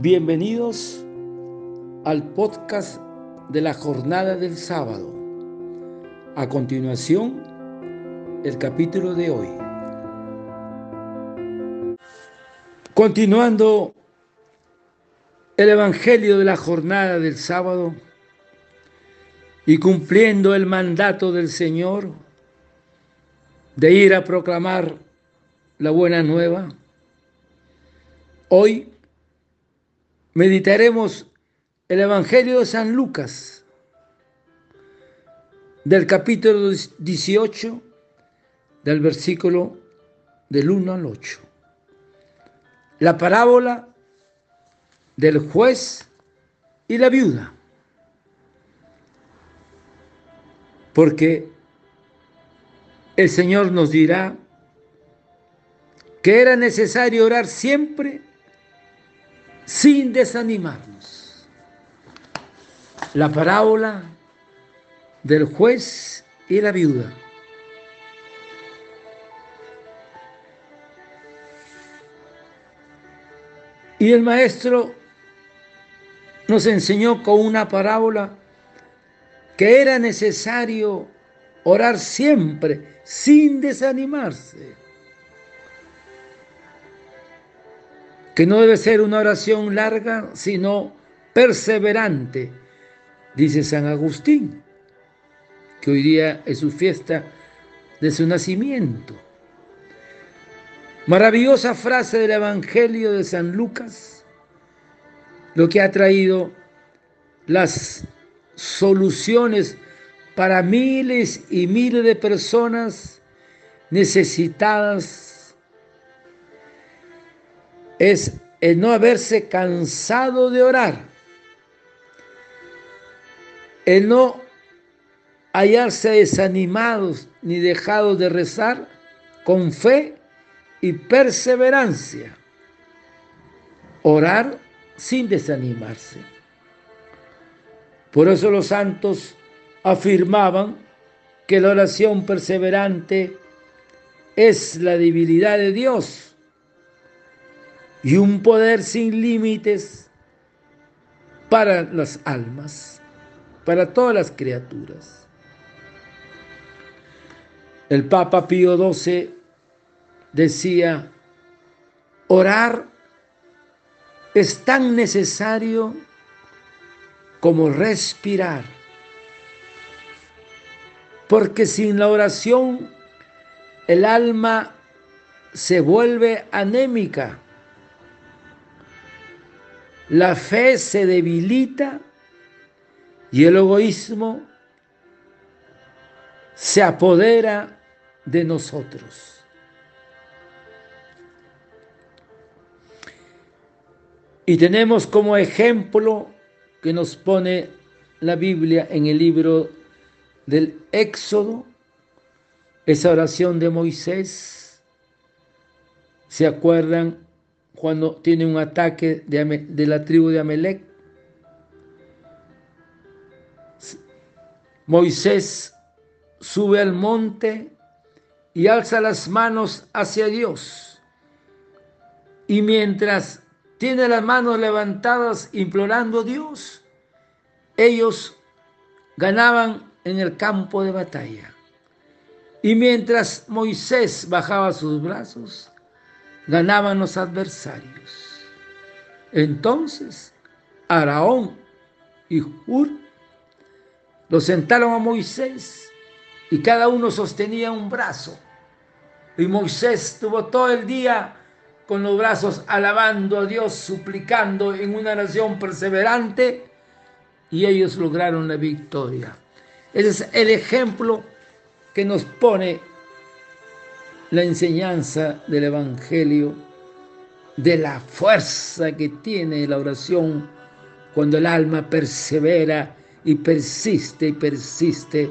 Bienvenidos al podcast de la jornada del sábado. A continuación, el capítulo de hoy. Continuando el Evangelio de la jornada del sábado y cumpliendo el mandato del Señor de ir a proclamar la buena nueva, hoy meditaremos el Evangelio de San Lucas, del capítulo 18, del versículo del 1 al 8. La parábola del juez y la viuda. Porque el Señor nos dirá que era necesario orar siempre sin desanimarnos. La parábola del juez y la viuda. Y el maestro nos enseñó con una parábola que era necesario orar siempre sin desanimarse. Que no debe ser una oración larga, sino perseverante, dice San Agustín, que hoy día es su fiesta de su nacimiento. Maravillosa frase del Evangelio de San Lucas, lo que ha traído las soluciones para miles y miles de personas necesitadas es el no haberse cansado de orar, el no hallarse desanimados ni dejados de rezar con fe y perseverancia. Orar sin desanimarse. Por eso los santos afirmaban que la oración perseverante es la debilidad de Dios y un poder sin límites para las almas, para todas las criaturas. El Papa Pío XII decía, orar es tan necesario como respirar, porque sin la oración el alma se vuelve anémica la fe se debilita y el egoísmo se apodera de nosotros. Y tenemos como ejemplo que nos pone la Biblia en el libro del Éxodo, esa oración de Moisés. ¿Se acuerdan cuando tiene un ataque de, la tribu de Amelec. Moisés sube al monte y alza las manos hacia Dios. Y mientras tiene las manos levantadas implorando a Dios, ellos ganaban en el campo de batalla. Y mientras Moisés bajaba sus brazos, ganaban los adversarios. Entonces, Araón y Hur lo sentaron a Moisés y cada uno sostenía un brazo. Y Moisés estuvo todo el día con los brazos alabando a Dios, suplicando en una nación perseverante y ellos lograron la victoria. Ese es el ejemplo que nos pone la enseñanza del Evangelio, de la fuerza que tiene la oración cuando el alma persevera y persiste y persiste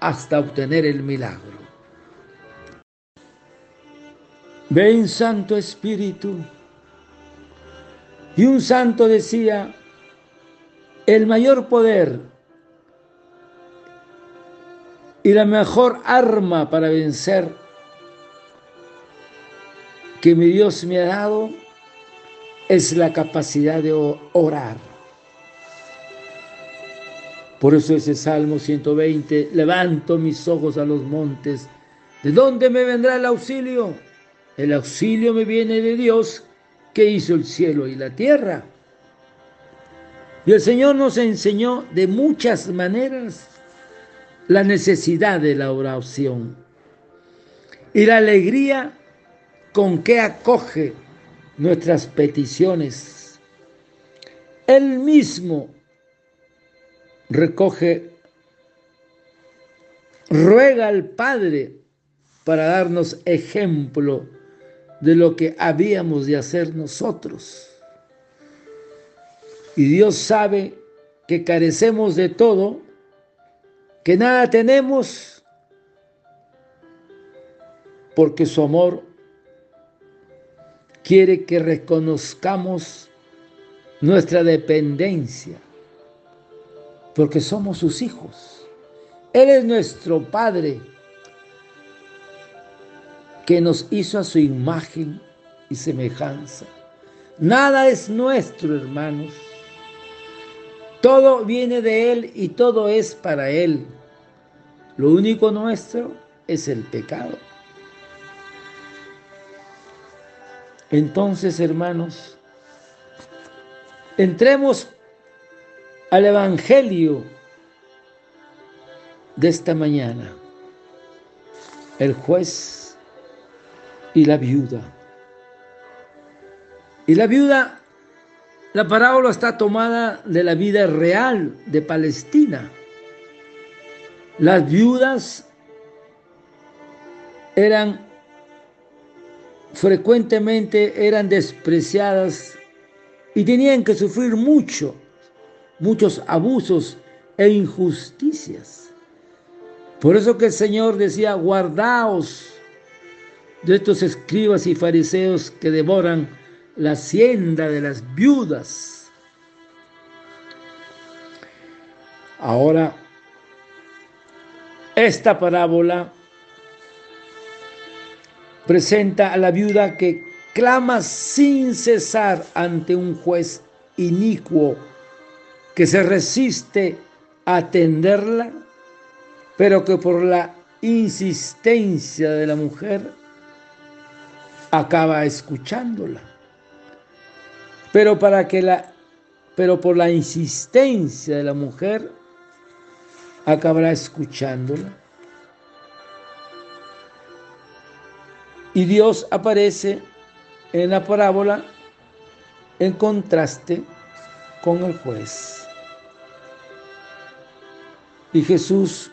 hasta obtener el milagro. Ven Santo Espíritu. Y un santo decía, el mayor poder y la mejor arma para vencer que mi Dios me ha dado es la capacidad de orar. Por eso ese Salmo 120, levanto mis ojos a los montes. ¿De dónde me vendrá el auxilio? El auxilio me viene de Dios que hizo el cielo y la tierra. Y el Señor nos enseñó de muchas maneras la necesidad de la oración y la alegría con que acoge nuestras peticiones. Él mismo recoge, ruega al Padre para darnos ejemplo de lo que habíamos de hacer nosotros. Y Dios sabe que carecemos de todo, que nada tenemos, porque su amor quiere que reconozcamos nuestra dependencia porque somos sus hijos. Él es nuestro Padre que nos hizo a su imagen y semejanza. Nada es nuestro, hermanos. Todo viene de Él y todo es para Él. Lo único nuestro es el pecado. Entonces, hermanos, entremos al Evangelio de esta mañana, el juez y la viuda. Y la viuda, la parábola está tomada de la vida real de Palestina. Las viudas eran frecuentemente eran despreciadas y tenían que sufrir mucho muchos abusos e injusticias. Por eso que el Señor decía, guardaos de estos escribas y fariseos que devoran la hacienda de las viudas. Ahora, esta parábola presenta a la viuda que clama sin cesar ante un juez inicuo que se resiste a atenderla, pero que por la insistencia de la mujer acaba escuchándola. Pero para que la pero por la insistencia de la mujer acabará escuchándola. Y Dios aparece en la parábola en contraste con el juez. Y Jesús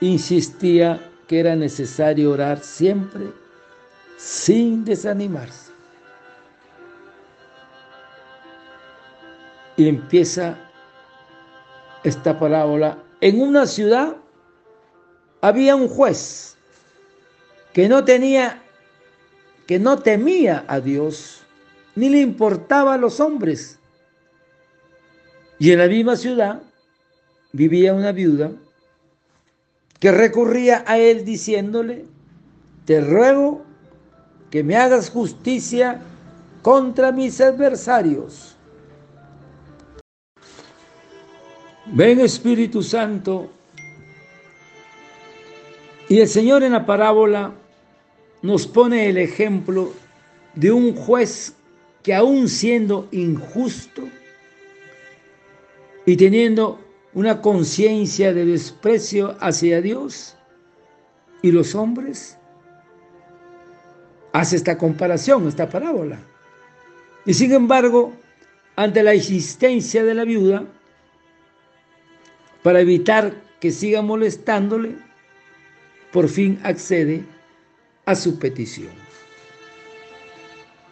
insistía que era necesario orar siempre sin desanimarse. Y empieza esta parábola. En una ciudad había un juez que no tenía, que no temía a Dios, ni le importaba a los hombres. Y en la misma ciudad vivía una viuda que recurría a él diciéndole, te ruego que me hagas justicia contra mis adversarios. Ven Espíritu Santo. Y el Señor en la parábola nos pone el ejemplo de un juez que aún siendo injusto y teniendo una conciencia de desprecio hacia Dios y los hombres, hace esta comparación, esta parábola. Y sin embargo, ante la existencia de la viuda, para evitar que siga molestándole, por fin accede a su petición.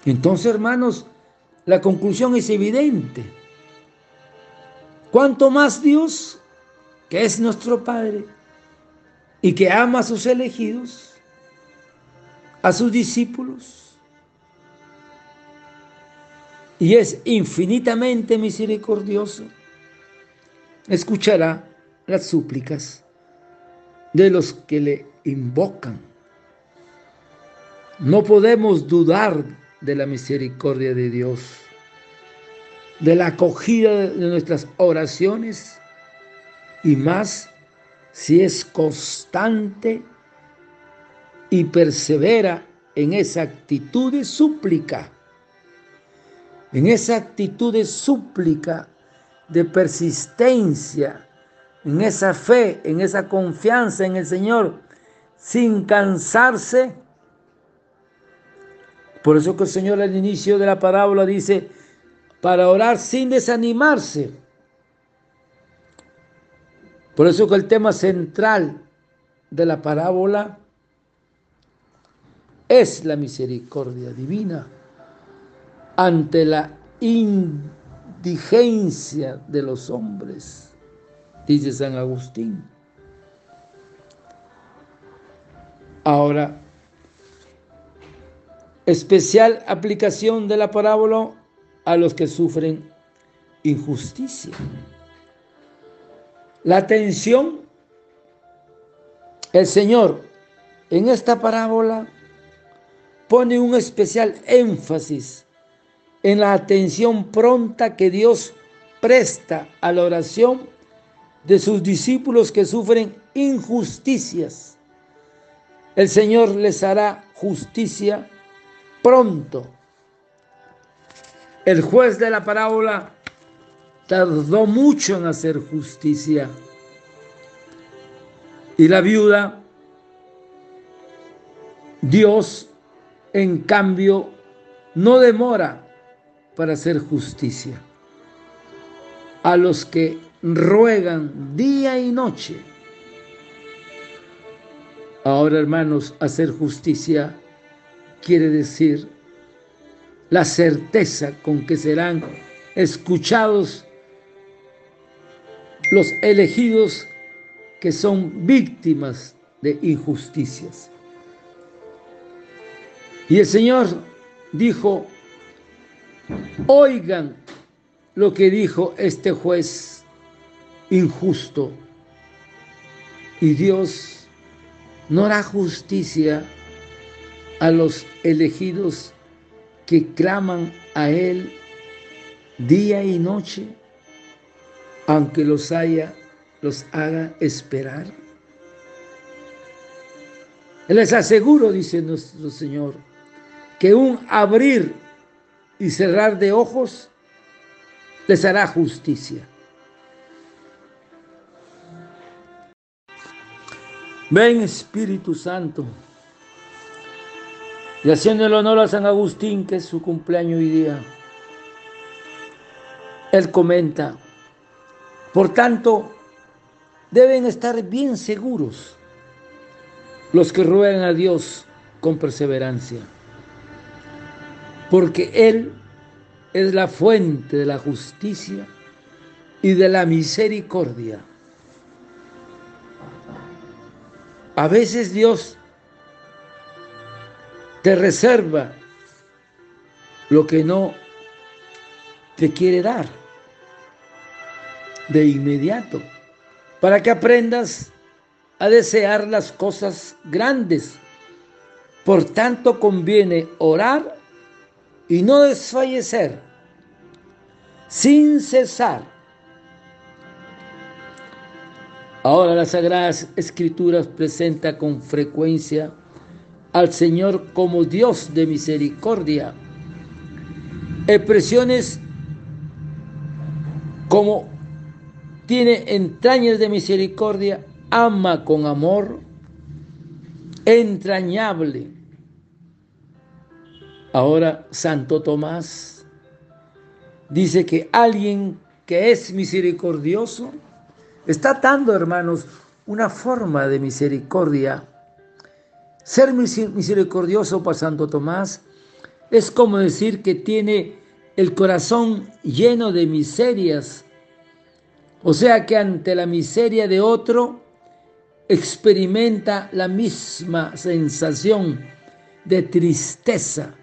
Entonces, hermanos, la conclusión es evidente. Cuanto más Dios, que es nuestro Padre y que ama a sus elegidos, a sus discípulos, y es infinitamente misericordioso, escuchará las súplicas de los que le invocan. No podemos dudar de la misericordia de Dios de la acogida de nuestras oraciones y más si es constante y persevera en esa actitud de súplica, en esa actitud de súplica, de persistencia, en esa fe, en esa confianza en el Señor, sin cansarse. Por eso que el Señor al inicio de la parábola dice, para orar sin desanimarse. Por eso que el tema central de la parábola es la misericordia divina ante la indigencia de los hombres, dice San Agustín. Ahora, especial aplicación de la parábola a los que sufren injusticia. La atención, el Señor en esta parábola pone un especial énfasis en la atención pronta que Dios presta a la oración de sus discípulos que sufren injusticias. El Señor les hará justicia pronto. El juez de la parábola tardó mucho en hacer justicia. Y la viuda, Dios, en cambio, no demora para hacer justicia. A los que ruegan día y noche. Ahora, hermanos, hacer justicia quiere decir la certeza con que serán escuchados los elegidos que son víctimas de injusticias. Y el Señor dijo, oigan lo que dijo este juez injusto. Y Dios no hará justicia a los elegidos que claman a Él día y noche aunque los haya, los haga esperar. Les aseguro, dice nuestro Señor, que un abrir y cerrar de ojos les hará justicia. Ven Espíritu Santo. Y haciendo el honor a San Agustín, que es su cumpleaños hoy día, él comenta, por tanto, deben estar bien seguros los que ruegan a Dios con perseverancia, porque Él es la fuente de la justicia y de la misericordia. A veces Dios te reserva lo que no te quiere dar de inmediato, para que aprendas a desear las cosas grandes. Por tanto, conviene orar y no desfallecer, sin cesar. Ahora las Sagradas Escrituras presenta con frecuencia al Señor como Dios de misericordia. Expresiones como tiene entrañas de misericordia, ama con amor entrañable. Ahora Santo Tomás dice que alguien que es misericordioso está dando, hermanos, una forma de misericordia. Ser misericordioso para Santo Tomás es como decir que tiene el corazón lleno de miserias o sea que ante la miseria de otro experimenta la misma sensación de tristeza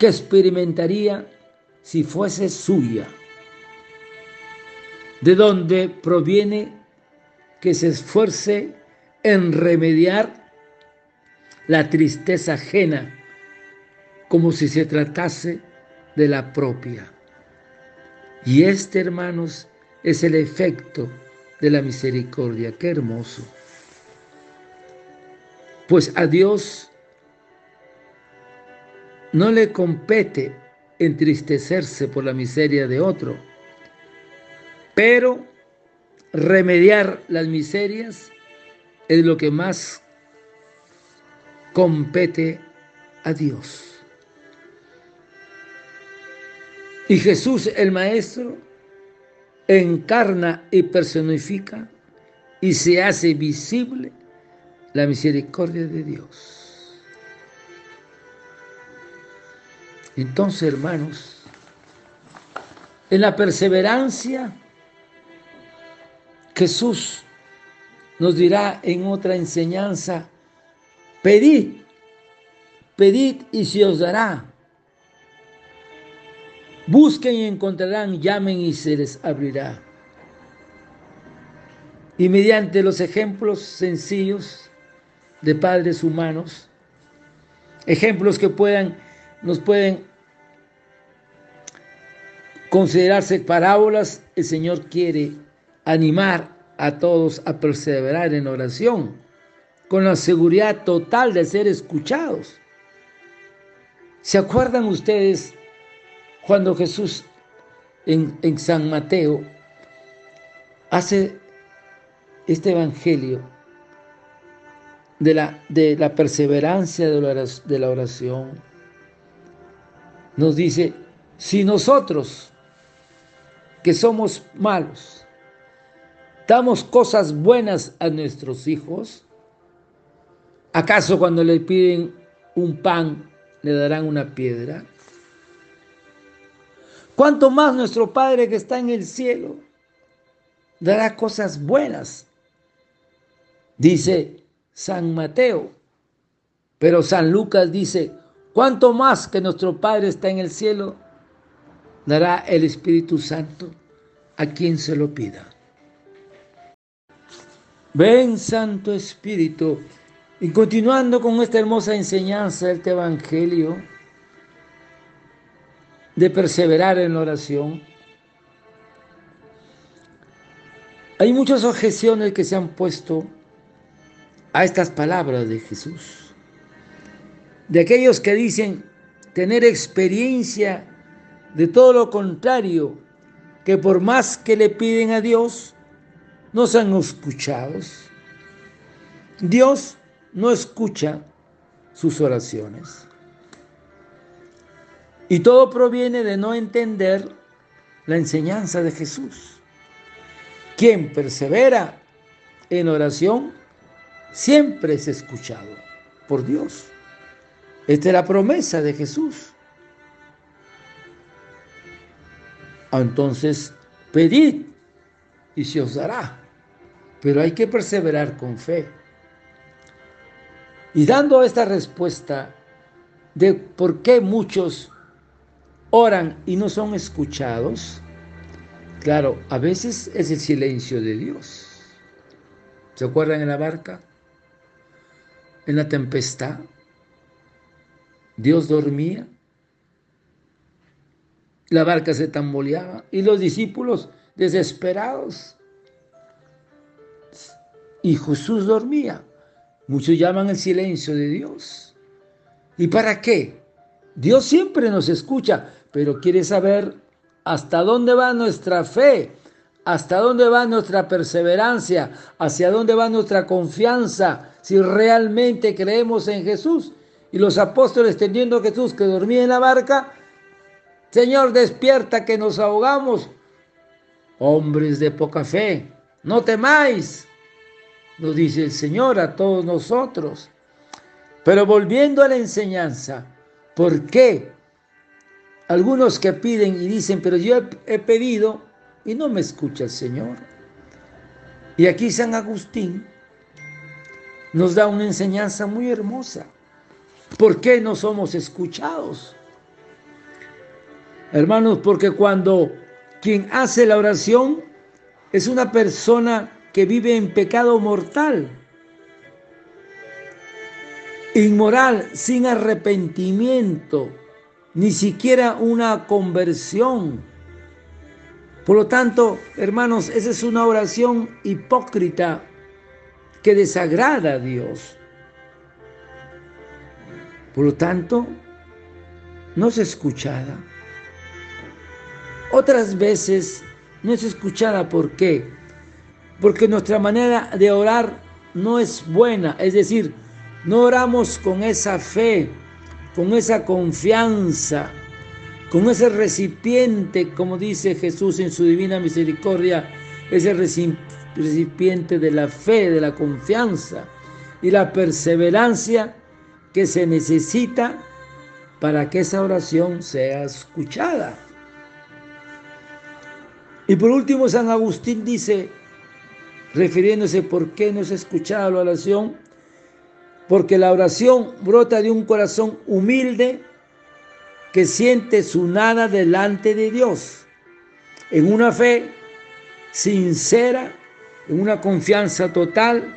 que experimentaría si fuese suya. De donde proviene que se esfuerce en remediar la tristeza ajena como si se tratase de la propia. Y este, hermanos, es el efecto de la misericordia. Qué hermoso. Pues a Dios no le compete entristecerse por la miseria de otro, pero remediar las miserias es lo que más compete a Dios. Y Jesús el Maestro encarna y personifica y se hace visible la misericordia de Dios. Entonces, hermanos, en la perseverancia, Jesús nos dirá en otra enseñanza, pedid, pedid y se os dará. Busquen y encontrarán, llamen y se les abrirá. Y mediante los ejemplos sencillos de padres humanos, ejemplos que puedan, nos pueden considerarse parábolas, el Señor quiere animar a todos a perseverar en oración, con la seguridad total de ser escuchados. ¿Se acuerdan ustedes cuando Jesús en, San Mateo hace este evangelio de la, de la perseverancia de la oración, nos dice, si nosotros que somos malos, damos cosas buenas a nuestros hijos, ¿acaso cuando le piden un pan le darán una piedra? ¿Cuánto más nuestro Padre que está en el cielo dará cosas buenas? Dice San Mateo. Pero San Lucas dice, ¿cuánto más que nuestro Padre está en el cielo dará el Espíritu Santo a quien se lo pida? Ven Santo Espíritu. Y continuando con esta hermosa enseñanza del Evangelio, de perseverar en la oración. Hay muchas objeciones que se han puesto a estas palabras de Jesús. De aquellos que dicen tener experiencia de todo lo contrario, que por más que le piden a Dios, no sean escuchados. Dios no escucha sus oraciones. Y todo proviene de no entender la enseñanza de Jesús. Quien persevera en oración siempre es escuchado por Dios. Esta es la promesa de Jesús. Entonces, pedid y se os dará. Pero hay que perseverar con fe. Y dando esta respuesta de por qué muchos oran y no son escuchados, claro, a veces es el silencio de Dios. ¿Se acuerdan en la barca? En la tempestad. Dios dormía. La barca se tamboleaba y los discípulos desesperados. Y Jesús dormía. Muchos llaman el silencio de Dios. ¿Y para qué? Dios siempre nos escucha, pero quiere saber hasta dónde va nuestra fe, hasta dónde va nuestra perseverancia, hacia dónde va nuestra confianza, si realmente creemos en Jesús. Y los apóstoles teniendo a Jesús que dormía en la barca, Señor, despierta que nos ahogamos. Hombres de poca fe, no temáis, nos dice el Señor a todos nosotros. Pero volviendo a la enseñanza, ¿por qué algunos que piden y dicen, pero yo he, pedido y no me escucha el Señor. Y aquí San Agustín nos da una enseñanza muy hermosa. ¿Por qué no somos escuchados? Hermanos, porque cuando quien hace la oración es una persona que vive en pecado mortal, inmoral, sin arrepentimiento, ni siquiera una conversión. Por lo tanto, hermanos, esa es una oración hipócrita que desagrada a Dios. Por lo tanto, no es escuchada. Otras veces no es escuchada. ¿Por qué? Porque nuestra manera de orar no es buena. Es decir, no oramos con esa fe, con esa confianza, con ese recipiente, como dice Jesús en su divina misericordia, ese recipiente de la fe, de la confianza y la perseverancia que se necesita para que esa oración sea escuchada. Y por último, San Agustín dice, refiriéndose por qué no se escuchada la oración, porque la oración brota de un corazón humilde que siente su nada delante de Dios, en una fe sincera, en una confianza total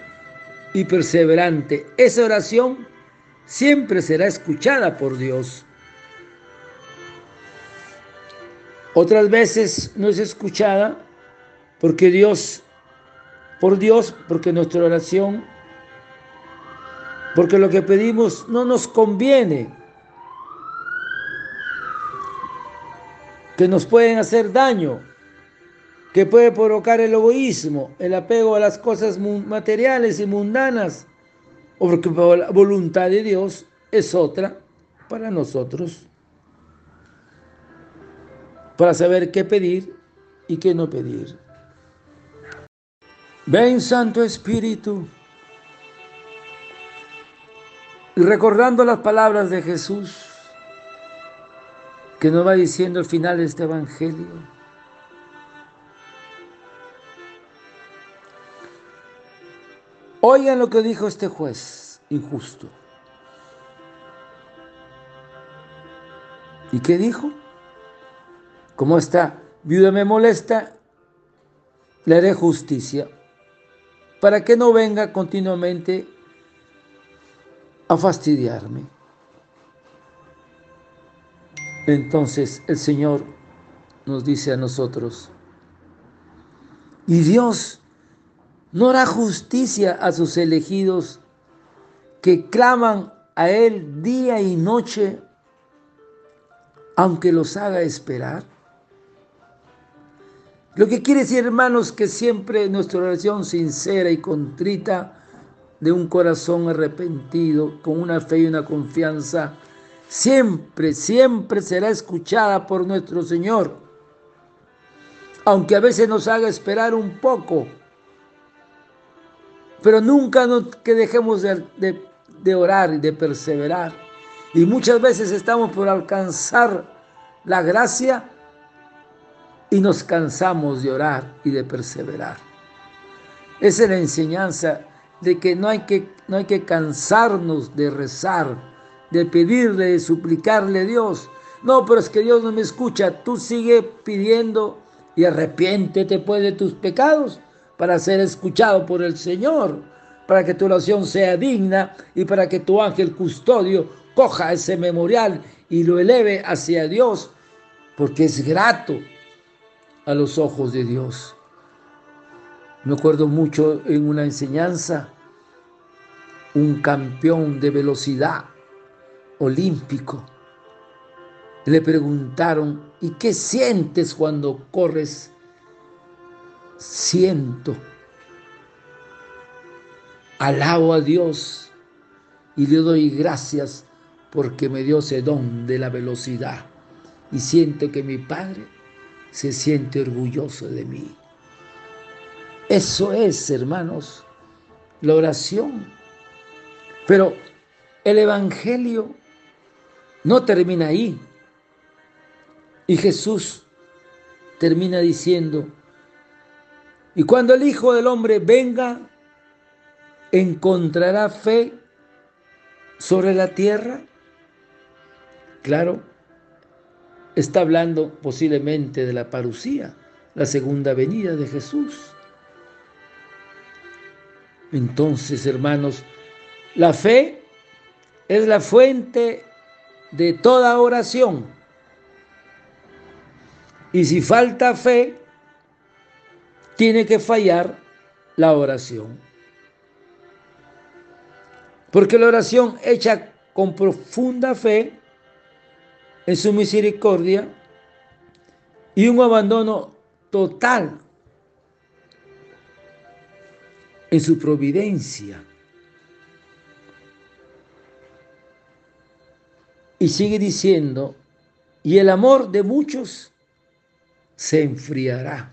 y perseverante. Esa oración siempre será escuchada por Dios. Otras veces no es escuchada porque Dios, por Dios, porque nuestra oración, porque lo que pedimos no nos conviene, que nos pueden hacer daño, que puede provocar el egoísmo, el apego a las cosas materiales y mundanas, o porque la voluntad de Dios es otra para nosotros, para saber qué pedir y qué no pedir. Ven Santo Espíritu, y recordando las palabras de Jesús, que nos va diciendo al final de este Evangelio, Oigan lo que dijo este juez injusto. ¿Y qué dijo? Como esta viuda me molesta, le haré justicia para que no venga continuamente a fastidiarme. Entonces el Señor nos dice a nosotros, y Dios no hará justicia a sus elegidos que claman a Él día y noche, aunque los haga esperar. Lo que quiere decir, hermanos, que siempre nuestra oración sincera y contrita, de un corazón arrepentido, con una fe y una confianza, siempre, siempre será escuchada por nuestro Señor. Aunque a veces nos haga esperar un poco, pero nunca que dejemos de, orar y de perseverar. Y muchas veces estamos por alcanzar la gracia y nos cansamos de orar y de perseverar. Esa es la enseñanza de que no hay que, no hay que cansarnos de rezar, de pedirle, de suplicarle a Dios. No, pero es que Dios no me escucha. Tú sigue pidiendo y arrepiéntete pues de tus pecados para ser escuchado por el Señor, para que tu oración sea digna y para que tu ángel custodio coja ese memorial y lo eleve hacia Dios, porque es grato a los ojos de Dios. Me acuerdo mucho en una enseñanza, un campeón de velocidad olímpico. Le preguntaron, ¿y qué sientes cuando corres siento, alabo a Dios y le doy gracias porque me dio ese don de la velocidad y siento que mi Padre se siente orgulloso de mí. Eso es, hermanos, la oración. Pero el Evangelio no termina ahí. Y Jesús termina diciendo, y cuando el Hijo del Hombre venga, ¿encontrará fe sobre la tierra? Claro, está hablando posiblemente de la parucía, la segunda venida de Jesús. Entonces, hermanos, la fe es la fuente de toda oración. Y si falta fe, tiene que fallar la oración. Porque la oración hecha con profunda fe en su misericordia y un abandono total en su providencia. Y sigue diciendo, y el amor de muchos se enfriará.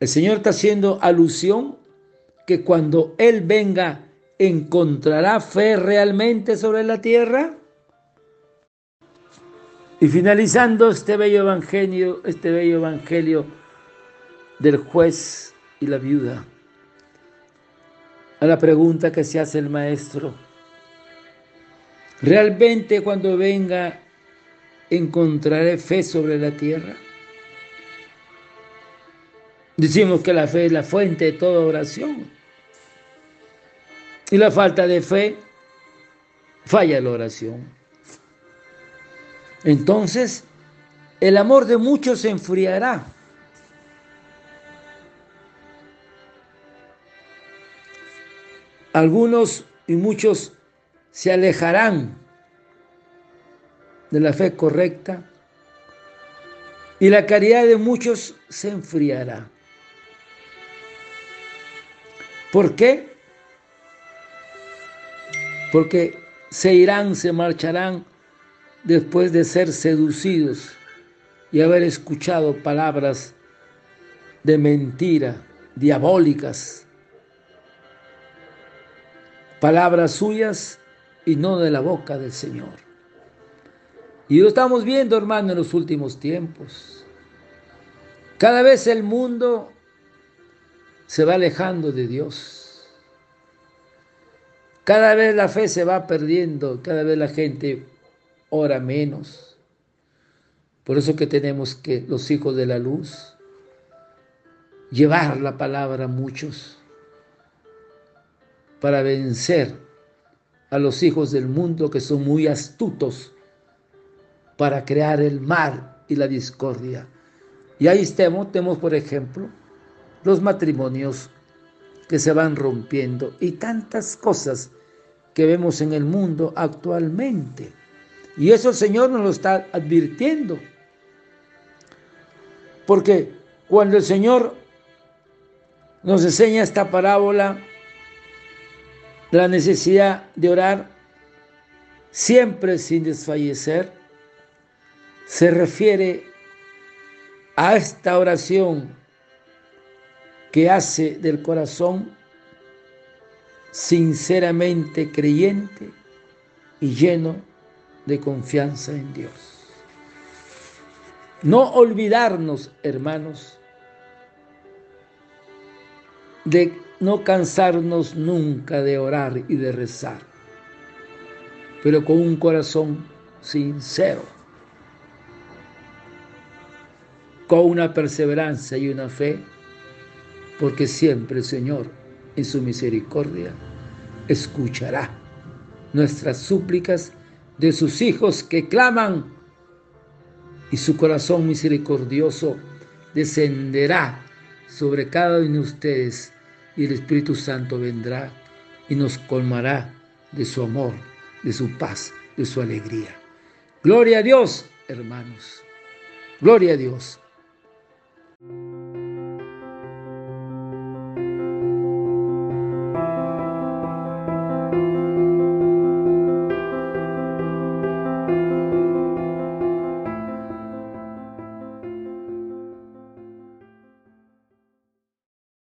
El Señor está haciendo alusión que cuando Él venga, ¿encontrará fe realmente sobre la tierra? Y finalizando este bello evangelio, este bello evangelio del juez y la viuda, a la pregunta que se hace el maestro, ¿realmente cuando venga encontraré fe sobre la tierra? Decimos que la fe es la fuente de toda oración. Y la falta de fe falla la oración. Entonces, el amor de muchos se enfriará. Algunos y muchos se alejarán de la fe correcta y la caridad de muchos se enfriará. ¿Por qué? Porque se irán, se marcharán después de ser seducidos y haber escuchado palabras de mentira, diabólicas, palabras suyas y no de la boca del Señor. Y lo estamos viendo, hermano, en los últimos tiempos. Cada vez el mundo se va alejando de Dios. Cada vez la fe se va perdiendo, cada vez la gente ora menos. Por eso que tenemos que los hijos de la luz llevar la palabra a muchos para vencer a los hijos del mundo que son muy astutos para crear el mal y la discordia. Y ahí estemos, tenemos por ejemplo los matrimonios que se van rompiendo y tantas cosas que vemos en el mundo actualmente. Y eso el Señor nos lo está advirtiendo. Porque cuando el Señor nos enseña esta parábola de la necesidad de orar siempre sin desfallecer, se refiere a esta oración que hace del corazón sinceramente creyente y lleno de confianza en Dios. No olvidarnos, hermanos, de no cansarnos nunca de orar y de rezar, pero con un corazón sincero, con una perseverancia y una fe porque siempre el Señor, en su misericordia, escuchará nuestras súplicas de sus hijos que claman y su corazón misericordioso descenderá sobre cada uno de ustedes y el Espíritu Santo vendrá y nos colmará de su amor, de su paz, de su alegría. Gloria a Dios, hermanos. Gloria a Dios.